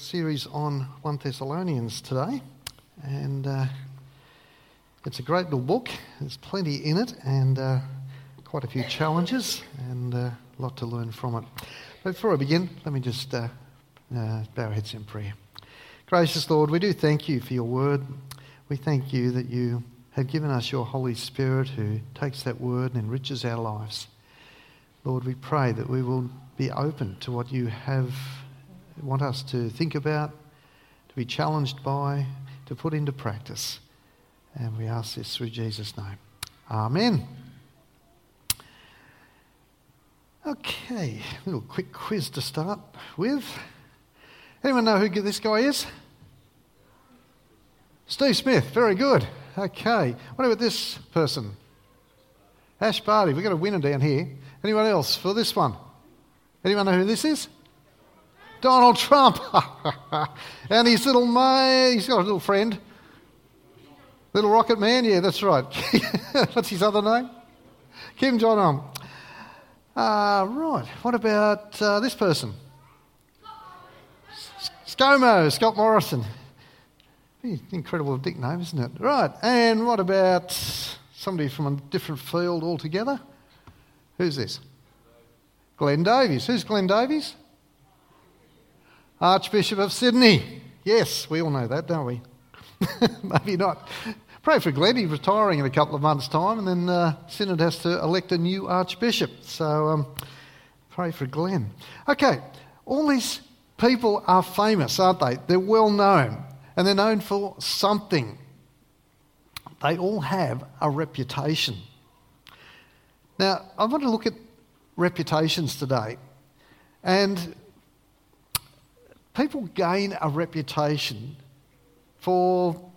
series on 1 Thessalonians today, and uh, it's a great little book. There's plenty in it, and uh, quite a few challenges, and uh, a lot to learn from it. But before I begin, let me just uh, uh, bow our heads in prayer. Gracious Lord, we do thank you for your word. We thank you that you have given us your Holy Spirit who takes that word and enriches our lives. Lord, we pray that we will be open to what you have want us to think about, to be challenged by, to put into practice. And we ask this through Jesus' name. Amen. Okay, a little quick quiz to start with. Anyone know who this guy is? Steve Smith, very good. Okay, what about this person? Ash Barty, we've got a winner down here. Anyone else for this one? Anyone know who this is? Donald Trump. and his little mate, he's got a little friend. Little Rocket Man, yeah, that's right. What's his other name? Kim Jong Un. Uh, right, what about uh, this person? ScoMo, Scott Morrison. Incredible nickname, isn't it? Right, and what about somebody from a different field altogether? Who's this? Glenn Davies. Who's Glenn Davies? Archbishop of Sydney. Yes, we all know that, don't we? Maybe not. Pray for Glenn. He's retiring in a couple of months' time, and then uh, Synod has to elect a new Archbishop. So um, pray for Glenn. Okay, all these people are famous, aren't they? They're well known, and they're known for something. They all have a reputation. Now, I want to look at reputations today. And people gain a reputation for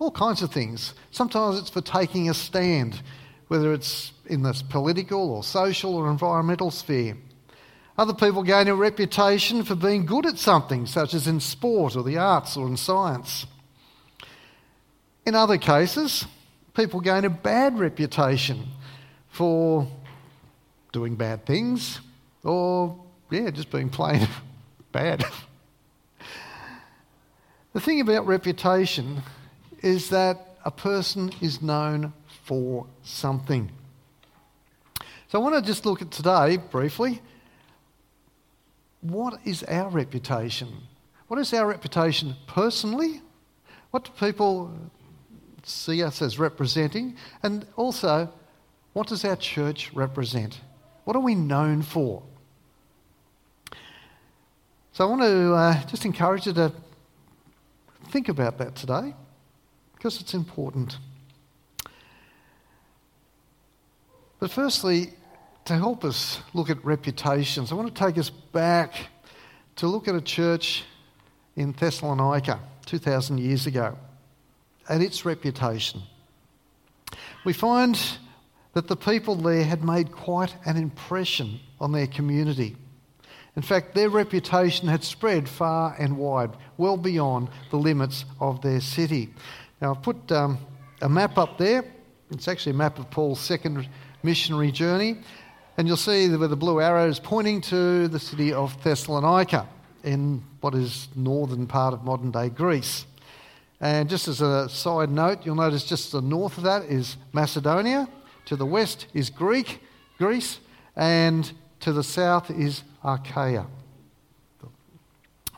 all kinds of things. Sometimes it's for taking a stand, whether it's in the political or social or environmental sphere. Other people gain a reputation for being good at something, such as in sport or the arts or in science. In other cases, people gain a bad reputation for doing bad things or, yeah, just being plain bad. The thing about reputation is that a person is known for something. So I want to just look at today briefly. What is our reputation? What is our reputation personally? What do people see us as representing? And also, what does our church represent? What are we known for? So I want to uh, just encourage you to Think about that today because it's important. But firstly, to help us look at reputations, I want to take us back to look at a church in Thessalonica 2,000 years ago and its reputation. We find that the people there had made quite an impression on their community. In fact, their reputation had spread far and wide, well beyond the limits of their city. Now, I've put um, a map up there. It's actually a map of Paul's second missionary journey. And you'll see where the blue arrow is pointing to the city of Thessalonica in what is northern part of modern day Greece. And just as a side note, you'll notice just to the north of that is Macedonia, to the west is Greek, Greece, and to the south is Achaia.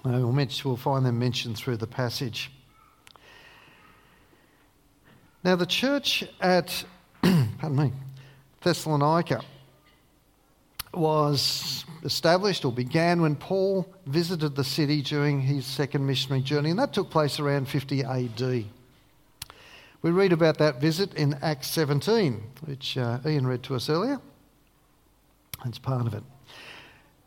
We'll, we'll find them mentioned through the passage. Now, the church at pardon me, Thessalonica was established or began when Paul visited the city during his second missionary journey, and that took place around 50 AD. We read about that visit in Acts 17, which uh, Ian read to us earlier. That's part of it.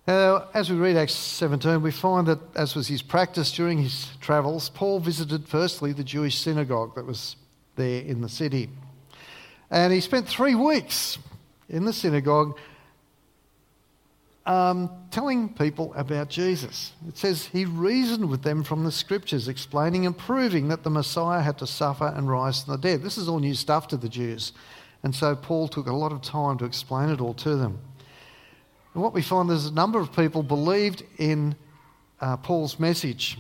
Now, as we read Acts 17, we find that, as was his practice during his travels, Paul visited firstly the Jewish synagogue that was there in the city. And he spent three weeks in the synagogue um, telling people about Jesus. It says he reasoned with them from the scriptures, explaining and proving that the Messiah had to suffer and rise from the dead. This is all new stuff to the Jews. And so Paul took a lot of time to explain it all to them. And what we find is a number of people believed in uh, Paul's message.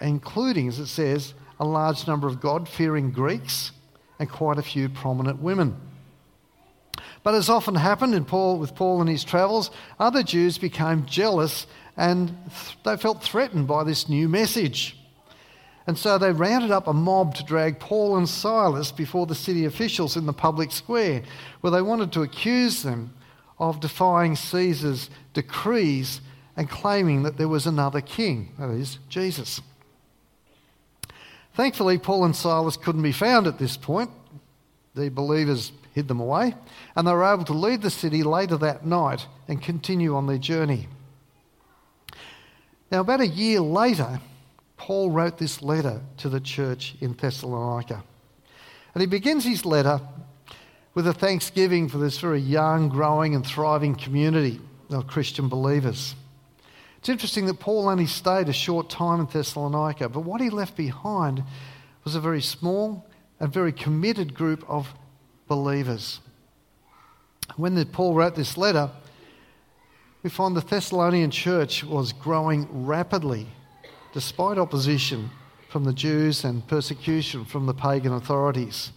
including, as it says, a large number of God fearing Greeks and quite a few prominent women. But as often happened in Paul, with Paul and his travels, other Jews became jealous and they felt threatened by this new message. And so they rounded up a mob to drag Paul and Silas before the city officials in the public square, where they wanted to accuse them of defying Caesar's decrees and claiming that there was another king, that is, Jesus. Thankfully, Paul and Silas couldn't be found at this point. The believers hid them away, and they were able to leave the city later that night and continue on their journey. Now, about a year later, Paul wrote this letter to the church in Thessalonica. And he begins his letter with a thanksgiving for this very young, growing, and thriving community of Christian believers. It's interesting that Paul only stayed a short time in Thessalonica, but what he left behind was a very small and very committed group of believers. When Paul wrote this letter, we find the Thessalonian church was growing rapidly despite opposition from the Jews and persecution from the pagan authorities.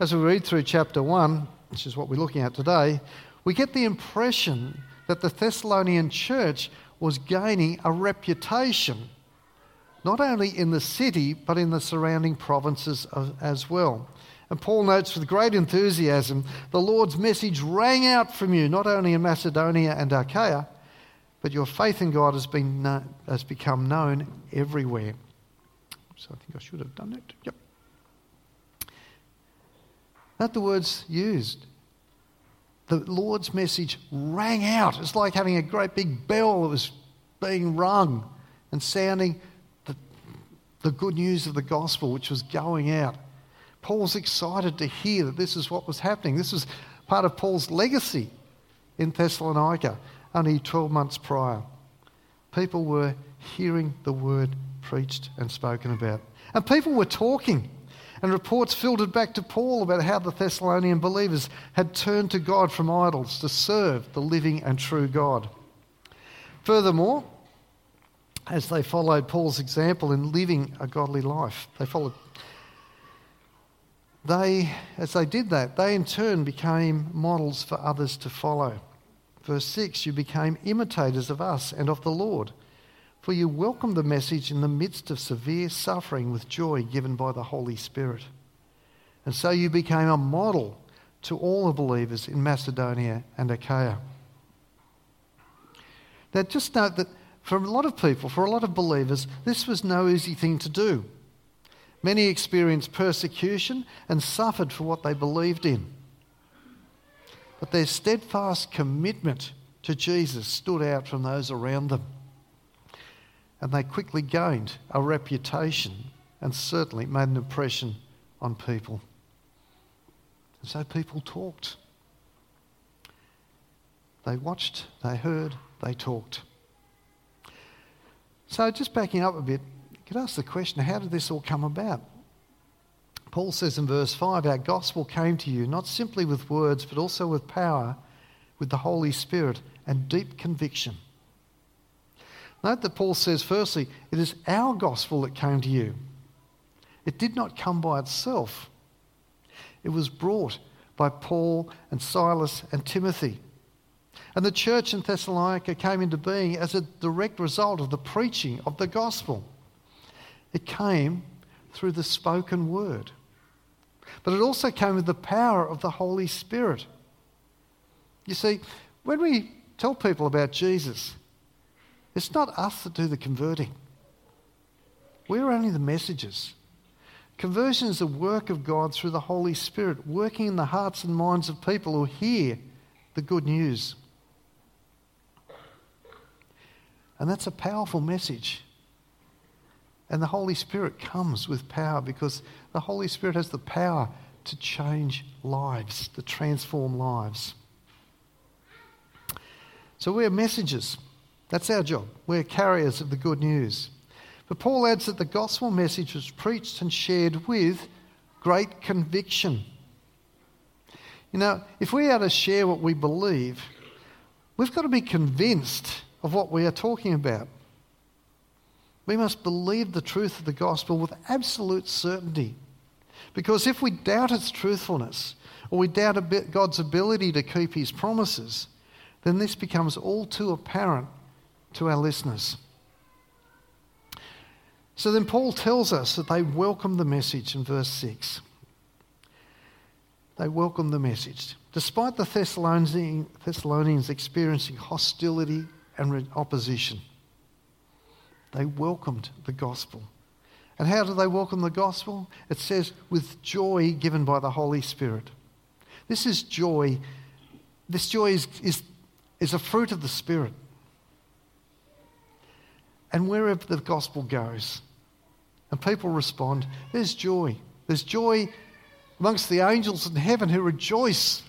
As we read through chapter 1, which is what we're looking at today, we get the impression that the Thessalonian church was gaining a reputation, not only in the city, but in the surrounding provinces as well. And Paul notes with great enthusiasm the Lord's message rang out from you, not only in Macedonia and Achaia, but your faith in God has, been, has become known everywhere. So I think I should have done that. Yep. Not the words used the Lord's message rang out. It's like having a great big bell that was being rung and sounding the, the good news of the gospel, which was going out. Paul's excited to hear that this is what was happening. This was part of Paul's legacy in Thessalonica only 12 months prior. People were hearing the word preached and spoken about. And people were talking. And reports filtered back to Paul about how the Thessalonian believers had turned to God from idols to serve the living and true God. Furthermore, as they followed Paul's example in living a godly life, they followed. They, as they did that, they in turn became models for others to follow. Verse 6 You became imitators of us and of the Lord for you welcomed the message in the midst of severe suffering with joy given by the Holy Spirit. And so you became a model to all the believers in Macedonia and Achaia. Now, just note that for a lot of people, for a lot of believers, this was no easy thing to do. Many experienced persecution and suffered for what they believed in. But their steadfast commitment to Jesus stood out from those around them and they quickly gained a reputation and certainly made an impression on people. And so people talked. They watched, they heard, they talked. So, just backing up a bit, you could ask the question how did this all come about? Paul says in verse 5 Our gospel came to you not simply with words, but also with power, with the Holy Spirit, and deep conviction. Note that Paul says, firstly, it is our gospel that came to you. It did not come by itself, it was brought by Paul and Silas and Timothy. And the church in Thessalonica came into being as a direct result of the preaching of the gospel. It came through the spoken word. But it also came with the power of the Holy Spirit. You see, when we tell people about Jesus, it's not us that do the converting. We're only the messages. Conversion is the work of God through the Holy Spirit, working in the hearts and minds of people who hear the good news. And that's a powerful message. And the Holy Spirit comes with power because the Holy Spirit has the power to change lives, to transform lives. So we're messengers. That's our job. We're carriers of the good news. But Paul adds that the gospel message was preached and shared with great conviction. You know, if we are to share what we believe, we've got to be convinced of what we are talking about. We must believe the truth of the gospel with absolute certainty. Because if we doubt its truthfulness, or we doubt God's ability to keep his promises, then this becomes all too apparent to our listeners. So then Paul tells us that they welcome the message in verse 6. They welcome the message. Despite the Thessalonians experiencing hostility and opposition, they welcomed the gospel. And how do they welcome the gospel? It says, with joy given by the Holy Spirit. This is joy. This joy is, is, is a fruit of the Spirit. And wherever the gospel goes, and people respond, there's joy. There's joy amongst the angels in heaven who rejoice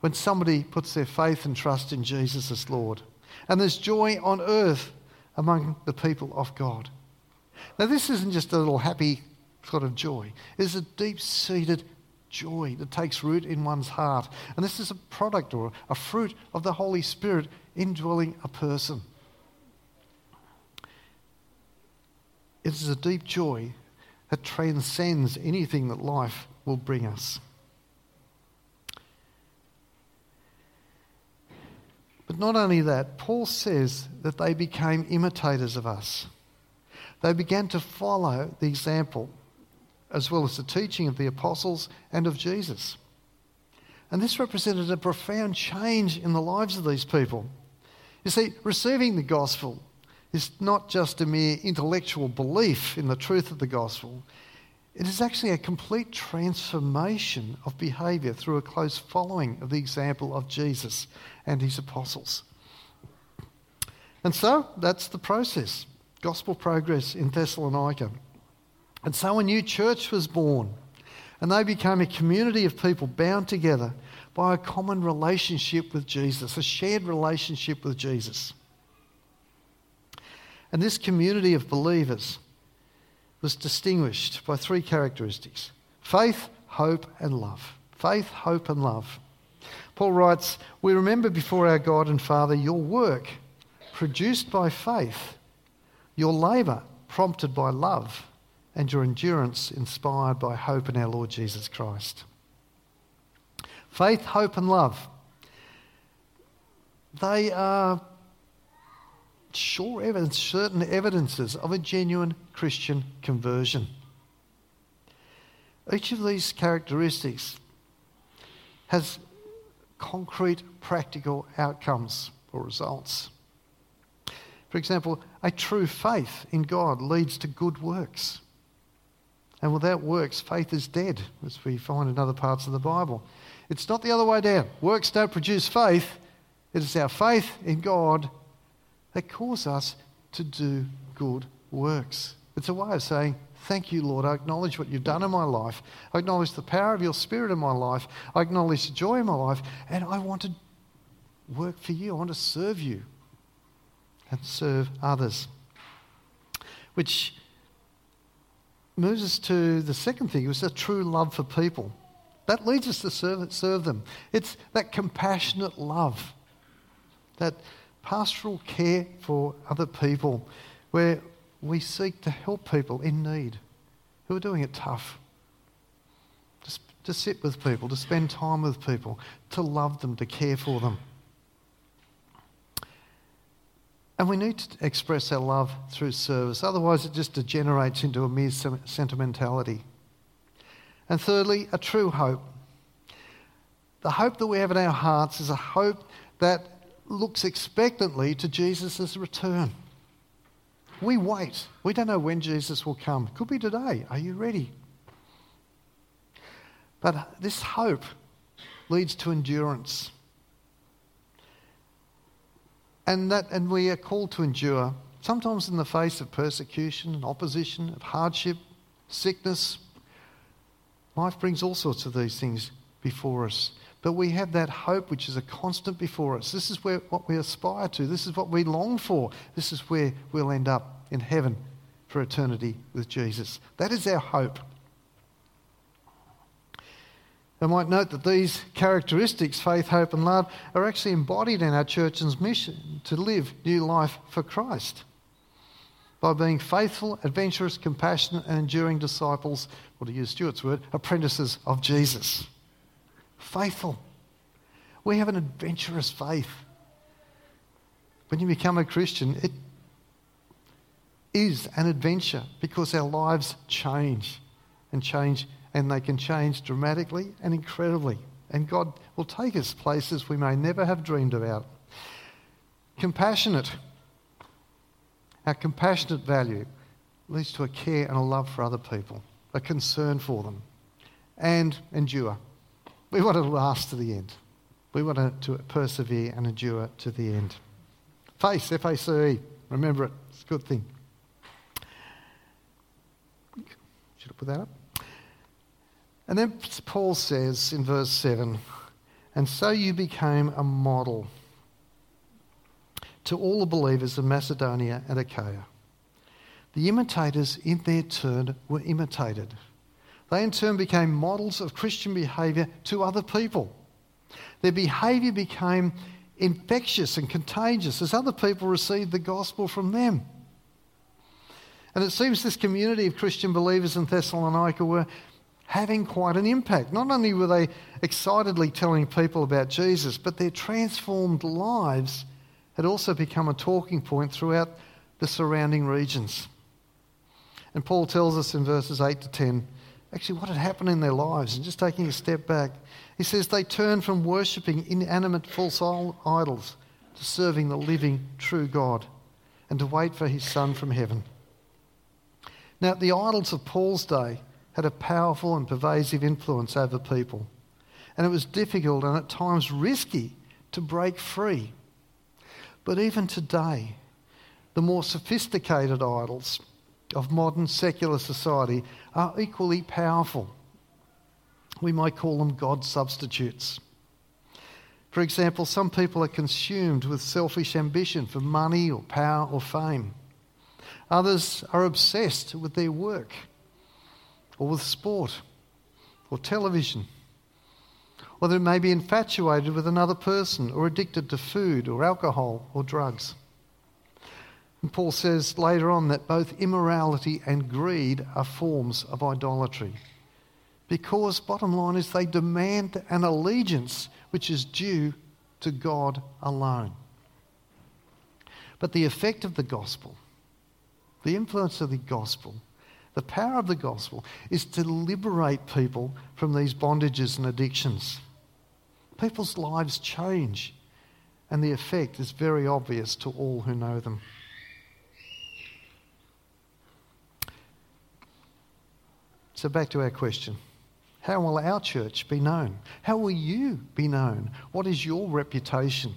when somebody puts their faith and trust in Jesus as Lord. And there's joy on earth among the people of God. Now, this isn't just a little happy sort of joy, it's a deep seated joy that takes root in one's heart. And this is a product or a fruit of the Holy Spirit indwelling a person. It is a deep joy that transcends anything that life will bring us. But not only that, Paul says that they became imitators of us. They began to follow the example as well as the teaching of the apostles and of Jesus. And this represented a profound change in the lives of these people. You see, receiving the gospel is not just a mere intellectual belief in the truth of the gospel, it is actually a complete transformation of behaviour through a close following of the example of Jesus and his apostles. And so that's the process gospel progress in Thessalonica. And so a new church was born, and they became a community of people bound together by a common relationship with Jesus, a shared relationship with Jesus. And this community of believers was distinguished by three characteristics faith, hope, and love. Faith, hope, and love. Paul writes, We remember before our God and Father your work produced by faith, your labour prompted by love and your endurance inspired by hope in our Lord Jesus Christ. Faith, hope, and love. They are sure evidence, certain evidences of a genuine Christian conversion. Each of these characteristics has concrete, practical outcomes or results. For example, a true faith in God leads to good works. And without works, faith is dead, as we find in other parts of the Bible. It's not the other way down. Works don't produce faith. It is our faith in God that cause us to do good works. It's a way of saying, Thank you, Lord. I acknowledge what you've done in my life. I acknowledge the power of your Spirit in my life. I acknowledge the joy in my life. And I want to work for you. I want to serve you and serve others. Which moves us to the second thing, it was a true love for people. That leads us to serve, serve them. It's that compassionate love, that pastoral care for other people, where we seek to help people in need who are doing it tough. Just to sit with people, to spend time with people, to love them, to care for them. And we need to express our love through service, otherwise, it just degenerates into a mere sentimentality. And thirdly, a true hope. The hope that we have in our hearts is a hope that looks expectantly to Jesus' return. We wait. We don't know when Jesus will come. Could be today. Are you ready? But this hope leads to endurance. And, that, and we are called to endure, sometimes in the face of persecution and opposition, of hardship, sickness. Life brings all sorts of these things before us. But we have that hope which is a constant before us. This is where, what we aspire to. This is what we long for. This is where we'll end up in heaven for eternity with Jesus. That is our hope. I might note that these characteristics, faith, hope, and love, are actually embodied in our church's mission to live new life for Christ. by being faithful, adventurous, compassionate, and enduring disciples, or to use Stuart's word, apprentices of Jesus. Faithful. We have an adventurous faith. When you become a Christian, it is an adventure because our lives change and change, and they can change dramatically and incredibly. And God will take us places we may never have dreamed about. Compassionate. Our compassionate value leads to a care and a love for other people, a concern for them, and endure. We want to last to the end. We want to persevere and endure to the end. Face, F A C E. Remember it, it's a good thing. Should I put that up? And then Paul says in verse 7 And so you became a model to all the believers of Macedonia and Achaia. The imitators, in their turn, were imitated. They, in turn, became models of Christian behaviour to other people. Their behaviour became infectious and contagious as other people received the gospel from them. And it seems this community of Christian believers in Thessalonica were having quite an impact. Not only were they excitedly telling people about Jesus, but their transformed lives had also become a talking point throughout the surrounding regions. And Paul tells us in verses 8 to 10 actually what had happened in their lives. And just taking a step back, he says they turned from worshipping inanimate false idols to serving the living, true God and to wait for his Son from heaven. Now, the idols of Paul's day had a powerful and pervasive influence over people, and it was difficult and at times risky to break free but even today, the more sophisticated idols of modern secular society are equally powerful. We might call them God substitutes. For example, some people are consumed with selfish ambition for money or power or fame. Others are obsessed with their work or with sport or television or they may be infatuated with another person or addicted to food or alcohol or drugs. And Paul says later on that both immorality and greed are forms of idolatry. Because, bottom line is, they demand an allegiance which is due to God alone. But the effect of the gospel, the influence of the gospel, the power of the gospel is to liberate people from these bondages and addictions. People's lives change, and the effect is very obvious to all who know them. So, back to our question How will our church be known? How will you be known? What is your reputation?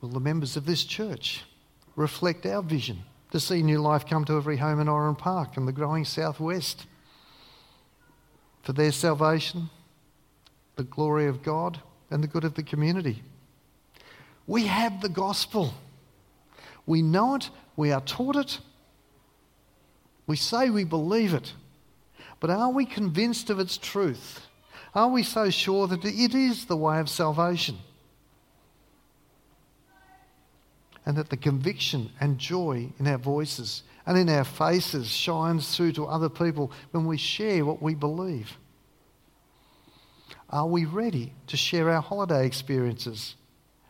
Will the members of this church reflect our vision to see new life come to every home in Oran Park and the growing southwest? for their salvation, the glory of God, and the good of the community. We have the gospel. We know it, we are taught it, we say we believe it. But are we convinced of its truth? Are we so sure that it is the way of salvation? And that the conviction and joy in our voices and in our faces shines through to other people when we share what we believe? Are we ready to share our holiday experiences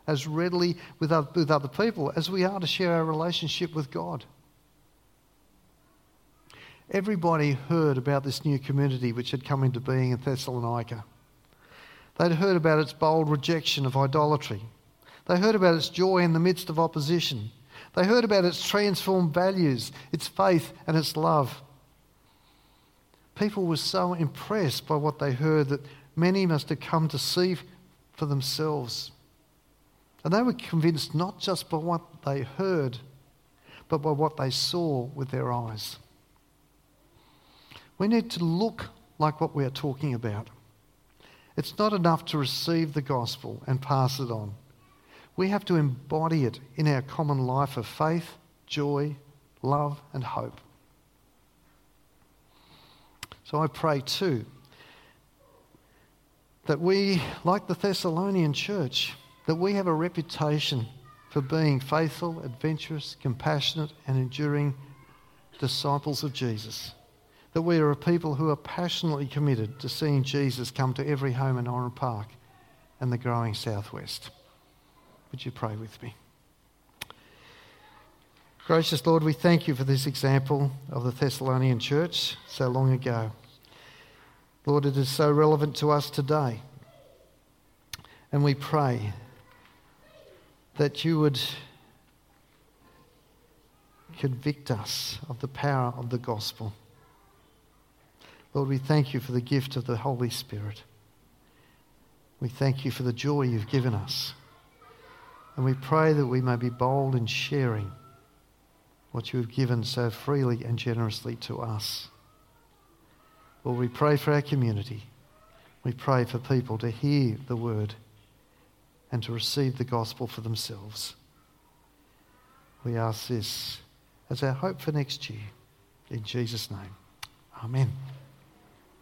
as readily with other, people as we are to share our relationship with God? Everybody heard about this new community which had come into being in Thessalonica. They'd heard about its bold rejection of idolatry. They heard about its joy in the midst of opposition. They heard about its transformed values, its faith, and its love. People were so impressed by what they heard that many must have come to see for themselves. And they were convinced not just by what they heard, but by what they saw with their eyes. We need to look like what we are talking about. It's not enough to receive the gospel and pass it on. We have to embody it in our common life of faith, joy, love, and hope. So I pray too that we, like the Thessalonian church, that we have a reputation for being faithful, adventurous, compassionate, and enduring disciples of Jesus. That we are a people who are passionately committed to seeing Jesus come to every home in Oran Park and the growing southwest. Would you pray with me? Gracious Lord, we thank you for this example of the Thessalonian church so long ago. Lord, it is so relevant to us today. And we pray that you would convict us of the power of the gospel. Lord, we thank you for the gift of the Holy Spirit. We thank you for the joy you've given us. And we pray that we may be bold in sharing what you have given so freely and generously to us. Lord, we pray for our community. We pray for people to hear the word and to receive the gospel for themselves. We ask this as our hope for next year. In Jesus' name, amen.